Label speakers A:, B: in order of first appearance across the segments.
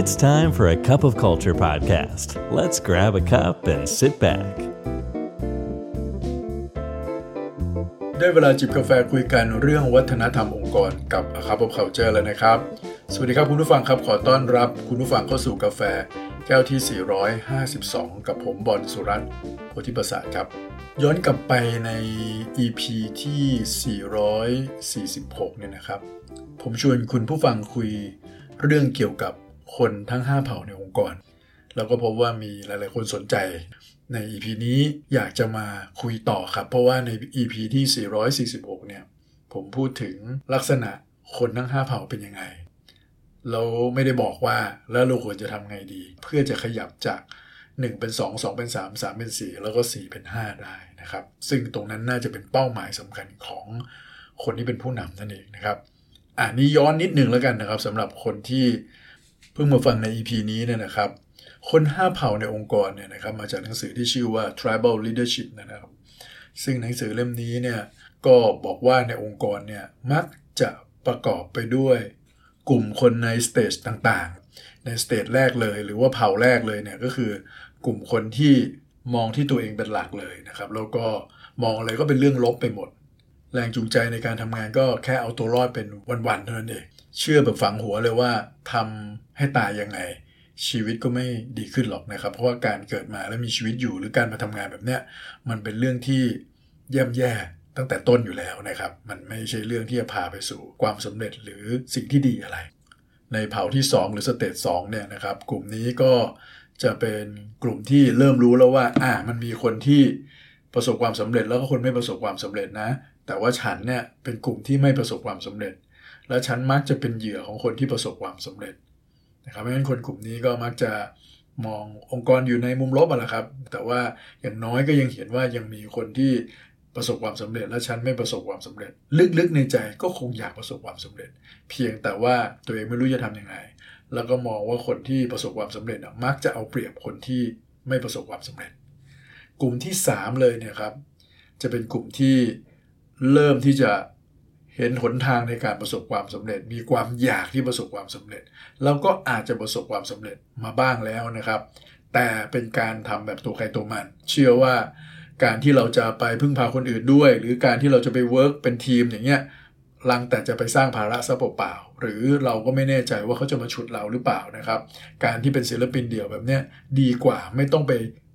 A: It's time for a cup of culture podcast. Let's grab a cup and sit back.
B: ได้เวลาจิบกาแฟคุยกันเรื่องวัฒนธรรมองค์กรกับ A Cup of Culture แล้วนะครับ สวัสดีครับคุณผู้ฟังครับขอต้อนรับคุณผู้ฟังเข้าสู่กาแฟ แก้วที่ 452 กับผมบอลสุรัตน์โพธิประสาทครับ ย้อนกลับไปใน EP ที่ 446 เนี่ยนะครับ ผมชวนคุณผู้ฟังคุยเรื่องเกี่ยวกับ คนทั้ง 5 เผ่าในองค์กร แล้วก็พบว่ามีหลาย ๆ คนสนใจใน EP นี้อยากจะมาคุยต่อครับ เพราะว่าใน EP ที่ 446 เนี่ย ผมพูดถึงลักษณะคนทั้ง 5 เผ่าเป็นยังไง เราไม่ได้บอกว่าแล้วเราควรจะทำไงดี เพื่อจะขยับจาก 1 เป็น 2 2 เป็น 3 3 เป็น 4 แล้วก็ 4 เป็น 5 ได้นะครับ ซึ่งตรงนั้นน่าจะเป็นเป้าหมายสำคัญของคนที่เป็นผู้นำนั่นเองนะครับอ่านี้ย้อนนิดหนึ่งแล้วกันนะครับสำหรับคนที่ เพิ่งมาฟังใน EP นี้เนี่ยนะครับ คนห้าเผ่าในองค์กรเนี่ยนะครับมาจากหนังสือที่ชื่อว่า Tribal Leadership นะครับ ซึ่งหนังสือเล่มนี้เนี่ยก็บอกว่าในองค์กรเนี่ยมักจะประกอบไปด้วยกลุ่มคนใน stage ต่างๆ ใน stage แรกเลย หรือว่าเผ่าแรกเลยเนี่ยก็คือกลุ่มคนที่มองที่ตัวเองเป็นหลักเลยนะครับ แล้วก็มองอะไรก็เป็นเรื่องลบไปหมด แรงจูงใจในการทำงานก็แค่เอาตัวรอดเป็นวันๆเท่านั้นเอง เชื่อแบบฝังหัวเลยว่าทำให้ตายยังไง ชีวิตก็ไม่ดีขึ้นหรอกนะครับ เพราะว่าการเกิดมาแล้วมีชีวิตอยู่หรือการมาทำงานแบบเนี้ยมันเป็นเรื่องที่ย่ำแย่ตั้งแต่ต้นอยู่แล้วนะครับ มันไม่ใช่เรื่องที่จะพาไปสู่ความสำเร็จหรือสิ่งที่ดีอะไร ในเผ่าที่ 2 หรือ stage 2เนี่ยนะครับ กลุ่มนี้ก็จะเป็นกลุ่มที่เริ่มรู้แล้วว่าอ่ามันมีคนที่ประสบความสำเร็จแล้วก็คนไม่ประสบความสำเร็จนะ แต่ว่าฉันเนี่ยเป็นกลุ่มที่ไม่ประสบความสำเร็จ และฉันมักจะเป็นเหยื่อของคนที่ประสบความสำเร็จนะครับเพราะฉะนั้นคนกลุ่มนี้ก็มักจะมององค์กรอยู่ในมุมลบอะแหละครับ แต่ว่าอย่างน้อยก็ยังเห็นว่ายังมีคนที่ประสบความสำเร็จ และฉันไม่ประสบความสำเร็จ ลึกๆในใจก็คงอยากประสบความสำเร็จ เพียงแต่ว่าตัวเองไม่รู้จะทำยังไง แล้วก็มองว่าคนที่ประสบความสำเร็จมักจะเอาเปรียบคนที่ไม่ประสบความสำเร็จ กลุ่มที่ 3 เลยเนี่ยครับ จะเป็นกลุ่มที่เริ่มที่จะ เห็นหนทางในการประสบความสำเร็จ มีความอยากที่ประสบความสำเร็จแล้วก็อาจจะประสบความสำเร็จมาบ้างแล้วนะครับ แต่เป็นการทำแบบตัวใครตัวมัน เชื่อว่าการที่เราจะไปพึ่งพาคนอื่นด้วย หรือการที่เราจะไป work เป็นทีมอย่างเงี้ยลังแต่จะไปสร้างภาระซะเปล่าๆหรือเราก็ไม่แน่ใจว่าเขาจะมาฉุดเราหรือเปล่านะครับ การที่เป็นศิลปินเดี่ยวแบบเนี้ยดีกว่าไม่ต้องไป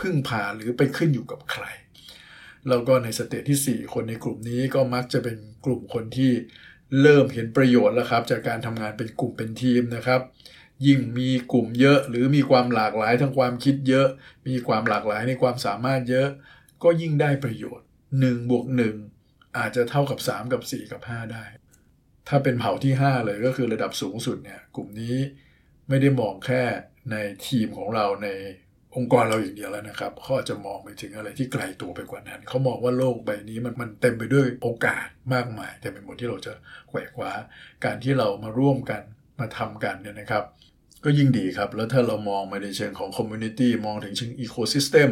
B: พึ่งพาหรือไปขึ้นอยู่กับใคร แล้วก็ในสเตจที่ 4 คนในกลุ่มนี้ก็มักจะเป็นกลุ่มคนที่เริ่มเห็นประโยชน์แล้วครับ จากการทำงานเป็นกลุ่มเป็นทีมนะครับ ยิ่งมีกลุ่มเยอะ หรือมีความหลากหลายทางความคิดเยอะ มีความหลากหลายในความสามารถเยอะ ก็ยิ่งได้ประโยชน์1บวก1อาจจะเท่ากับ 3 กับ 4 กับ 5 ได้ ถ้าเป็นเผ่าที่ 5 เลยก็คือระดับสูงสุดเนี่ยกลุ่มนี้ไม่ได้มองแค่ในทีมของเราใน องค์กรเราอย่างเดียวแล้วนะครับเขาอาจจะมองไปถึงอะไรที่ไกลตัวไปกว่านั้น เขามองว่าโลกใบนี้มันมันเต็มไปด้วยโอกาสมากมายแต่เป็นหมดที่เราจะไขว่คว้า การที่เรามาร่วมกันมาทำกันเนี่ยนะครับ ก็ยิ่งดีครับ แล้วถ้าเรามองมาในเชิงของ community มองถึงเชิง ecosystem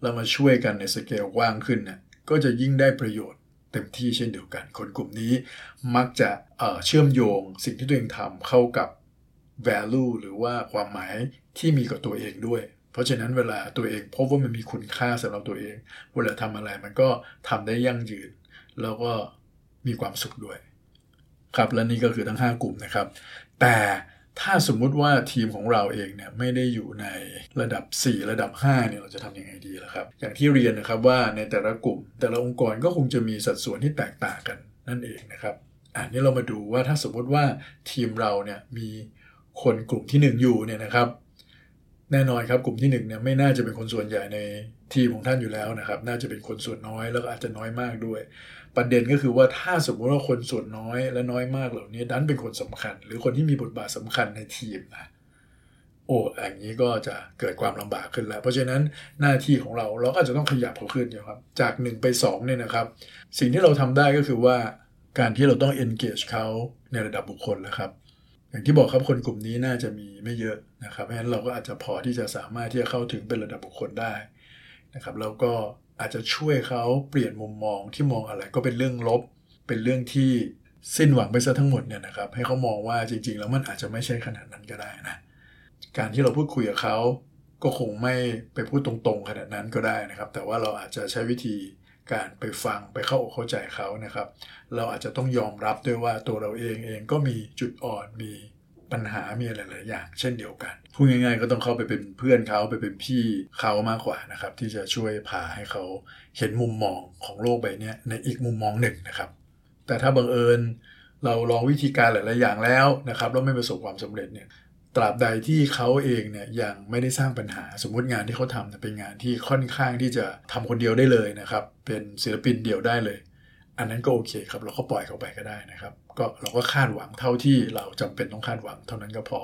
B: แล้วมาช่วยกันในสเกลกว้างขึ้นเนี่ยก็จะยิ่งได้ประโยชน์เต็มที่เช่นเดียวกัน คนกลุ่มนี้มักจะเเชื่อมโยงสิ่งที่ตัวเองทำเข้ากับ value หรือว่าความหมายที่มีกับตัวเองด้วย เพราะฉะนั้นเวลาตัวเองพบว่ามันมีคุณค่าสำหรับตัวเอง เวลาทำอะไรมันก็ทำได้ยั่งยืน แล้วก็มีความสุขด้วย ครับและนี่ก็คือทั้ง 5 กลุ่มนะครับ แต่ถ้าสมมุติว่าทีมของเราเองเนี่ยไม่ได้อยู่ในระดับ 4 ระดับ5เนี่ยเราจะทำยังไงดีล่ะครับ อย่างที่เรียนนะครับว่าในแต่ละกลุ่ม แต่ละองค์กรก็คงจะมีสัดส่วนที่แตกต่างกันนั่นเองนะครับอันนี้เรามาดูว่าถ้าสมมุติว่าทีมเราเนี่ยมีคนกลุ่มที่ 1 อยู่เนี่ยนะครับ แน่นอนครับกลุ่มที่1เนี่ยไม่น่าจะเป็นคนส่วนใหญ่ในทีมของท่านอยู่แล้วนะครับ น่าจะเป็นคนส่วนน้อยแล้วก็อาจจะน้อยมากด้วย ประเด็นก็คือว่าถ้าสมมุติว่าคนส่วนน้อยและน้อยมากเหล่านี้ดันเป็นคนสำคัญ หรือคนที่มีบทบาทสำคัญในทีมนะโอ้อย่างนี้ก็จะเกิดความลำบากขึ้นแล้ว เพราะฉะนั้นหน้าที่ของเราเราก็จะต้องขยับเขาขึ้นครับ จาก 1 ไป2เนี่ยนะครับ สิ่งที่เราทำได้ก็คือว่าการที่เราต้อง engage เขาในระดับบุคคลแล้วครับ อย่างที่บอกครับคนกลุ่มนี้น่าจะมีไม่เยอะนะครับ เพราะฉะนั้นเราก็อาจจะพอที่จะสามารถที่จะเข้าถึงเป็นระดับบุคคลได้นะครับ แล้วก็อาจจะช่วยเขาเปลี่ยนมุมมองที่มองอะไรก็เป็นเรื่องลบ เป็นเรื่องที่สิ้นหวังไปซะทั้งหมดเนี่ยนะครับ ให้เขามองว่าจริง ๆ แล้วมันอาจจะไม่ใช่ขนาดนั้นก็ได้นะ การที่เราพูดคุยกับเขาก็คงไม่ไปพูดตรงๆขนาดนั้นก็ได้นะครับ แต่ว่าเราอาจจะใช้วิธี การไปฟังไปเข้าอกเข้าใจเขานะครับ เราอาจจะต้องยอมรับด้วยว่าตัวเราเองเองก็มีจุดอ่อนมีปัญหามีอะไรหลายอย่าง เช่นเดียวกันพูดง่าย ๆ ก็ต้องเข้าไปเป็นเพื่อนเขาไปเป็นพี่เขามากกว่านะครับ ที่จะช่วยพาให้เขาเห็นมุมมองของโลกใบนี้ในอีกมุมมองหนึ่งนะครับ แต่ถ้าบังเอิญเราลองวิธีการหลาย ๆ อย่างแล้วนะครับแล้วไม่ประสบความสำเร็จเนี่ย ตราบใดที่เขาเองเนี่ยยังไม่ได้สร้างปัญหาสมมุติงานที่เขาทำเป็นงานที่ค่อนข้างที่จะทำคนเดียวได้เลยนะครับ เป็นศิลปินเดียวได้เลย อันนั้นก็โอเคครับเราก็ปล่อยเขาไปก็ได้นะครับ ก็เราก็คาดหวังเท่าที่เราจำเป็นต้องคาดหวังเท่านั้นก็พอ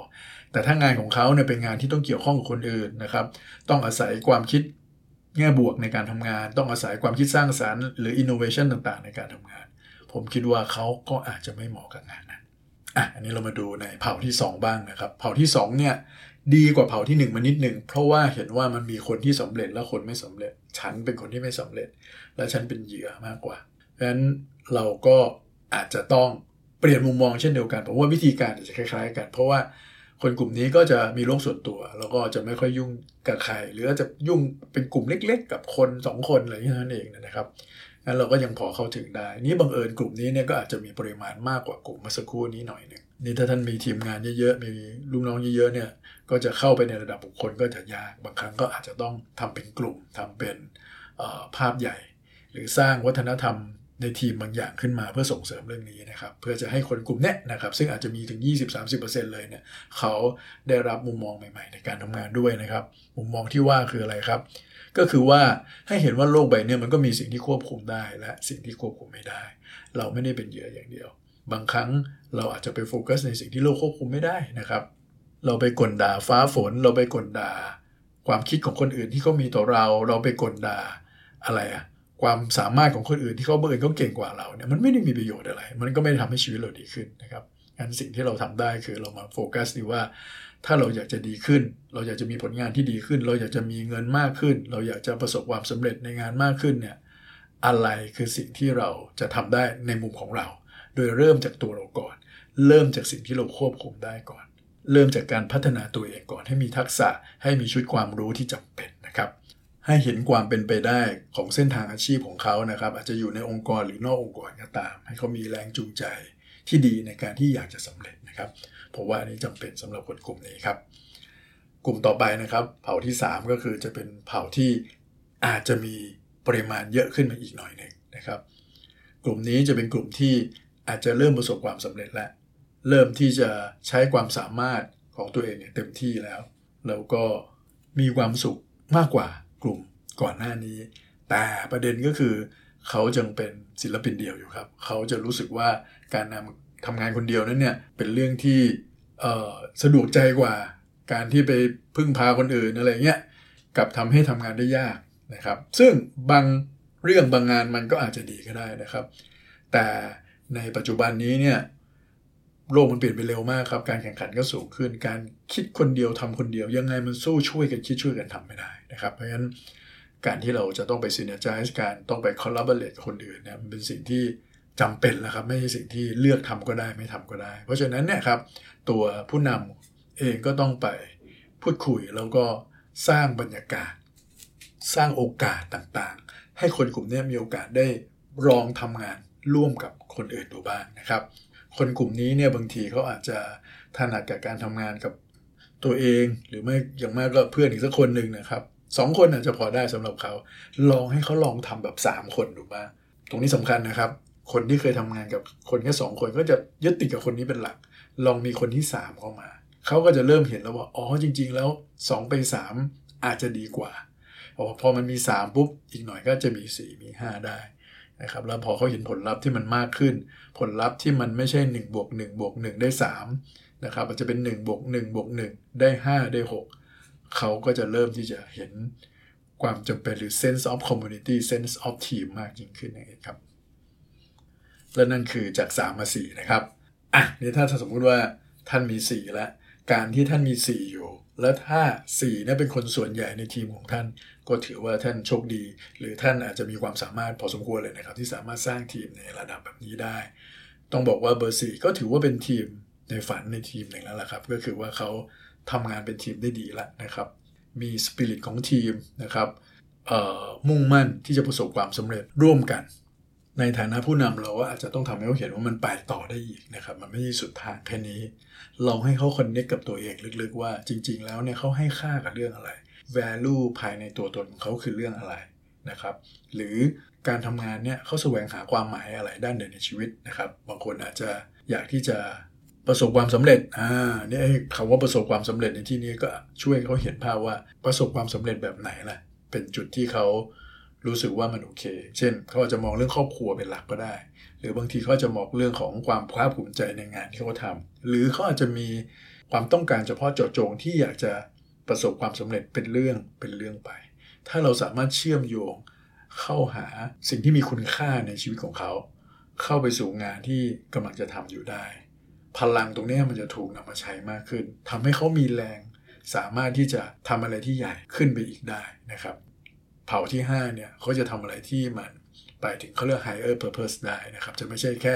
B: แต่ถ้างานของเขาเนี่ยเป็นงานที่ต้องเกี่ยวข้องกับคนอื่นนะครับ ต้องอาศัยความคิดแง่บวกในการทำงาน ต้องอาศัยความคิดสร้างสารรค์หรืออินโนเวชันต่างๆ ในการทำงาน ผมคิดว่าเขาก็อาจจะไม่เหมาะกับงานนั้น อะอันนี้เรามาดูในเผ่าที่ 2 บ้างนะครับ เผ่าที่ 2 เนี่ยดีกว่าเผ่าที่ 1 มานิดหนึ่งเพราะว่าเห็นว่ามันมีคนที่สำเร็จและคนไม่สำเร็จ ฉันเป็นคนที่ไม่สำเร็จ และฉันเป็นเหยื่อมากกว่าเพราะฉะนั้นเราก็อาจจะต้องเปลี่ยนมุมมองเช่นเดียวกันผมว่าวิธีการจะคล้ายๆ กัน เพราะว่าคนกลุ่มนี้ก็จะมีโลกส่วนตัว แล้วก็จะไม่ค่อยยุ่งกับใคร หรือจะยุ่งเป็นกลุ่มเล็ก ๆ กับคน 2 คนอะไรอย่างนั้นเองนะครับ นั้นเราก็ยังพอเข้าถึงได้ นี่บังเอิญกลุ่มนี้เนี่ยก็อาจจะมีปริมาณมากกว่ากลุ่มเมื่อสักครู่นี้หน่อยหนึ่งนี่ถ้าท่านมีทีมงานเยอะๆ มีลูกน้องเยอะๆเนี่ยก็จะเข้าไปในระดับบุคคลก็จะยาก บางครั้งก็อาจจะต้องทำเป็นกลุ่มทำเป็นภาพใหญ่ หรือสร้างวัฒนธรรมในทีมบางอย่างขึ้นมาเพื่อส่งเสริมเรื่องนี้นะครับ เพื่อจะให้คนกลุ่มนี้นะครับ ซึ่งอาจจะมีถึง 20-30%เลยเนี่ยเขาได้รับมุมมองใหม่ ๆ ในการทำงานด้วยนะครับ มุมมองที่ว่าคืออะไรครับ ก็คือว่าให้เห็นว่าโลกใบนี้มันก็มีสิ่งที่ควบคุมได้และสิ่งที่ควบคุมไม่ได้ เราไม่ได้เป็นเหยื่ออย่างเดียว บางครั้งเราอาจจะไปโฟกัสในสิ่งที่โลกควบคุมไม่ได้นะครับ เราไปกลด่าฟ้าฝน เราไปกลด่า ความคิดของคนอื่นที่เขามีต่อเรา เราไปกลด่าอะไรอะความสามารถของคนอื่นที่เขาเบื่อเขาเก่งกว่าเราเนี่ยมันไม่ได้มีประโยชน์อะไร มันก็ไม่ได้ทำให้ชีวิตเราดีขึ้นนะครับงั้นสิ่งที่เราทำได้คือเรามาโฟกัสดีว่า ถ้าเราอยากจะดีขึ้น เราอยากจะมีผลงานที่ดีขึ้น เราอยากจะมีเงินมากขึ้น เราอยากจะประสบความสำเร็จในงานมากขึ้นเนี่ยอะไรคือสิ่งที่เราจะทำได้ในมุมของเรา โดยเริ่มจากตัวเราก่อน เริ่มจากสิ่งที่เราควบคุมได้ก่อน เริ่มจากการพัฒนาตัวเองก่อน ให้มีทักษะให้มีชุดความรู้ที่จำเป็นนะครับ ให้เห็นความเป็นไปได้ของเส้นทางอาชีพของเขานะครับ อาจจะอยู่ในองค์กรหรือนอกองค์กรก็ตาม ให้เขามีแรงจูงใจที่ดีในการที่อยากจะสำเร็จนะครับ ผมว่าอันนี้จำเป็นสำหรับคนกลุ่มนี้ครับ กลุ่มต่อไปนะครับ เผ่าที่ 3 ก็คือจะเป็นเผ่าที่อาจจะมีปริมาณเยอะขึ้นมาอีกหน่อยหนึ่งนะครับ กลุ่มนี้จะเป็นกลุ่มที่อาจจะเริ่มประสบความสำเร็จแล้ว เริ่มที่จะใช้ความสามารถของตัวเองเต็มที่แล้ว แล้วก็มีความสุขมากกว่ากลุ่มก่อนหน้านี้ แต่ประเด็นก็คือเขาจึงเป็นศิลปินเดียวอยู่ครับ เขาจะรู้สึกว่าการนำ ทำงานคนเดียวนั้นเนี่ยเป็นเรื่องที่สะดวกใจกว่า การที่ไปพึ่งพาคนอื่นอะไรเงี้ยกับทำให้ทำงานได้ยากนะครับ ซึ่งบางเรื่องบางงานมันก็อาจจะดีก็ได้นะครับ แต่ในปัจจุบันนี้เนี่ยโลกมันเปลี่ยนไปเร็วมากครับ การแข่งขันก็สูงขึ้น การคิดคนเดียวทำคนเดียว ยังไงมันสู้ช่วยกันคิดช่วยกันทำไม่ได้นะครับ เพราะฉะนั้นการที่เราจะต้องไปซีเนจายการต้องไปคอลลาบอร์เรตกับคนอื่นเนี่ยมันเป็นสิ่งที่ จำเป็นแล้วครับไม่ใช่สิ่งที่เลือกทำก็ได้ไม่ทำก็ได้ เพราะฉะนั้นเนี่ยครับตัวผู้นำเองก็ต้องไปพูดคุยแล้วก็สร้างบรรยากาศ สร้างโอกาสต่างๆ ให้คนกลุ่มนี้มีโอกาสได้ลองทำงานร่วมกับคนอื่นดูบ้างนะครับ คนกลุ่มนี้เนี่ยบางทีเขาอาจจะถนัดกับการทำงานกับตัวเองหรือไม่อย่างมากก็เพื่อนอีกสักคนหนึ่งนะครับสองคนอาจจะพอได้สำหรับเขาลองให้เขาลองทำแบบ 3 คนดูบ้างตรงนี้สำคัญนะครับ คนที่เคยทำงานกับคนแค่สองคนก็จะยึดติดกับคนนี้เป็นหลัก ลองมีคนที่สามเข้ามา เขาก็จะเริ่มเห็นแล้วว่าอ๋อจริง ๆ แล้วสองไปสามอาจจะดีกว่าพอมันมีสามปุ๊บอีกหน่อยก็จะมีสี่มีห้าได้นะครับแล้วพอเขาเห็นผลลัพธ์ที่มันมากขึ้น ผลลัพธ์ที่มันไม่ใช่1บวก1บวก1ได้3นะครับอาจจะเป็น1บวก1บวก1ได้ 5 ได้ 6 เขาก็จะเริ่มที่จะเห็นความจำเป็นหรือ sense of community sense of team มากยิ่งขึ้นนั่นเองครับ และนั่นคือจาก 3 มา 4 นะครับ อะนี่ถ้าสมมุติว่าท่านมี 4 แล้ว การที่ท่านมี 4 อยู่ แล้วถ้า4นี่เป็นคนส่วนใหญ่ในทีมของท่าน ก็ถือว่าท่านโชคดี หรือท่านอาจจะมีความสามารถพอสมควรเลยนะครับ ที่สามารถสร้างทีมในระดับแบบนี้ได้ ต้องบอกว่าเบอร์4ก็ถือว่าเป็นทีมในฝันในทีมหนึ่งแล้วล่ะครับ ก็คือว่าเขาทำงานเป็นทีมได้ดีแล้วนะครับ มีสปิริตของทีมนะครับมุ่งมั่นที่จะประสบความสำเร็จร่วมกัน ในฐานะผู้นำเราก็อาจจะต้องทำให้เขาเห็นว่ามันไปต่อได้อีกนะครับ มันไม่ใช่สุดทางแค่นี้ลองให้เขาคอนเนคกับตัวเองลึกๆว่าจริง ๆ แล้วเนี่ยเขาให้ค่ากับเรื่องอะไร value ภายในตัวตนของเขาคือเรื่องอะไรนะครับ หรือการทำงานเนี่ยเขาแสวงหาความหมายอะไรด้านเด่นในชีวิตนะครับ บางคนอาจจะอยากที่จะประสบความสำเร็จ อ่า เนี่ยคำว่าประสบความสำเร็จในที่นี้ก็ช่วยเขาเห็นภาพว่าประสบความสำเร็จแบบไหนล่ะ เป็นจุดที่เขา รู้สึกว่ามันโอเค เช่นเขาอาจจะมองเรื่องครอบครัวเป็นหลักก็ได้ หรือบางทีเขาจะมองเรื่องของความภาคภูมิใจในงานที่เขาทาหรือเขาอาจจะมีความต้องการเฉพาะเจาะจงที่อยากจะประสบความสำเร็จเป็นเรื่องเป็นเรื่องไป ถ้าเราสามารถเชื่อมโยงเข้าหาสิ่งที่มีคุณค่าในชีวิตของเขา เข้าไปสู่งานที่กำลังจะทำอยู่ได้ พลังตรงนี้มันจะถูกนำมาใช้มากขึ้นทำให้เขามีแรง สามารถที่จะทำอะไรที่ใหญ่ขึ้นไปอีกได้นะครับ เผ่าที่ 5 เนี่ยเขาจะทำอะไรที่มันไปถึงเขาเรียก higher purpose ได้นะครับ จะไม่ใช่แค่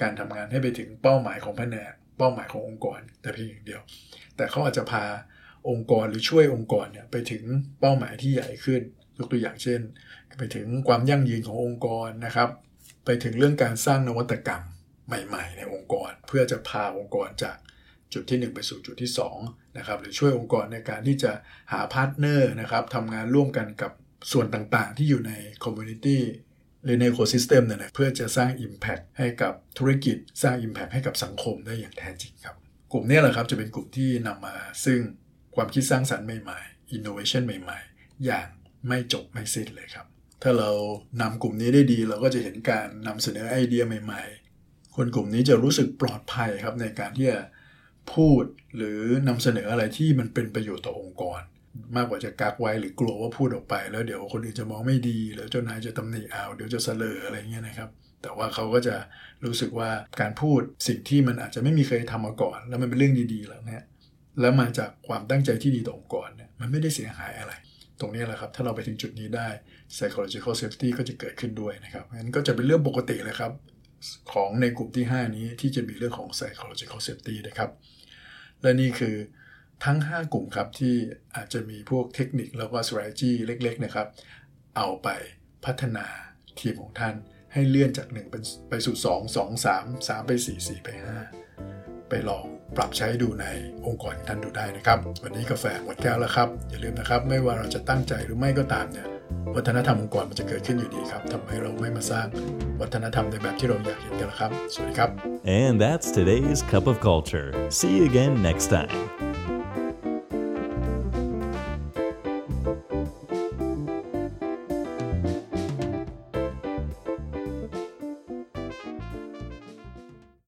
B: การทำงานให้ไปถึงเป้าหมายของแผนกเป้าหมายขององค์กร แต่เพียงอย่างเดียว แต่เขาอาจจะพาองค์กรหรือช่วยองค์กรเนี่ยไปถึงเป้าหมายที่ใหญ่ขึ้นยกตัวอย่างเช่น ไปถึงความยั่งยืนขององค์กรนะครับ ไปถึงเรื่องการสร้างนวัตกรรมใหม่ ๆ ในองค์กร เพื่อจะพาองค์กรจากจุดที่ 1 ไปสู่จุดที่2นะครับหรือช่วยองค์กรในการที่จะหา partner นะครับทำงานร่วมกันกับ ส่วนต่างๆ ที่อยู่ใน community หรือใน ecosystem เนี่ยเพื่อจะสร้าง Impact ให้กับธุรกิจสร้าง Impact ให้กับสังคมได้อย่างแท้จริงครับ กลุ่มนี้แหละครับจะเป็นกลุ่มที่นำมาซึ่งความคิดสร้างสรรค์ใหม่ๆ innovation ใหม่ๆ อย่างไม่จบไม่สิ้นเลยครับ ถ้าเรานำกลุ่มนี้ได้ดี เราก็จะเห็นการนำเสนอไอเดียใหม่ ๆ คนกลุ่มนี้จะรู้สึกปลอดภัยครับในการที่จะพูดหรือนำเสนออะไรที่มันเป็นประโยชน์ต่อองค์กร มากกว่าจะกักไว้หรือกลัวว่าพูดออกไป แล้วเดี๋ยวคนอื่นจะมองไม่ดีแล้วเจ้านายจะตำหนิเอาเดี๋ยวจะเสลออะไรเงี้ยนะครับ แต่ว่าเขาก็จะรู้สึกว่าการพูดสิ่งที่มันอาจจะไม่มีเคยทำมาก่อน แล้วมันเป็นเรื่องดีๆแล้วเนี่ยแล้วมาจากความตั้งใจที่ดีต่อองค์กรเนี่ยมันไม่ได้เสียหายอะไร ตรงนี้แหละครับ ถ้าเราไปถึงจุดนี้ได้ psychological safety ก็จะเกิดขึ้นด้วยนะครับงั้นก็จะเป็นเรื่องปกติเลยครับ ของในกลุ่มที่ 5 นี้ที่จะมีเรื่องของ psychological safety นะครับ และนี่คือ ทั้ง 5 กลุ่มครับที่อาจจะมีพวกเทคนิคแล้วก็ strategy เล็กๆนะครับ เอาไปพัฒนาทีมของท่านให้เลื่อนจาก1ไปสู่ 2 2 3 3 ไป 4 4 ไป 5 ไปลองปรับใช้ดูในองค์กรท่านดูได้นะครับ วันนี้กาแฟหมดแก้วแล้วครับ อย่าลืมนะครับ ไม่ว่าเราจะตั้งใจหรือไม่ก็ตามเนี่ยวัฒนธรรมองค์กรมันจะเกิดขึ้นอยู่ดีครับทำให้เราไม่มาสร้างวัฒนธรรมในแบบที่เราอยากเห็นกันละครับ สวัสดีครับ
A: And that's today's cup of culture. See you again next time.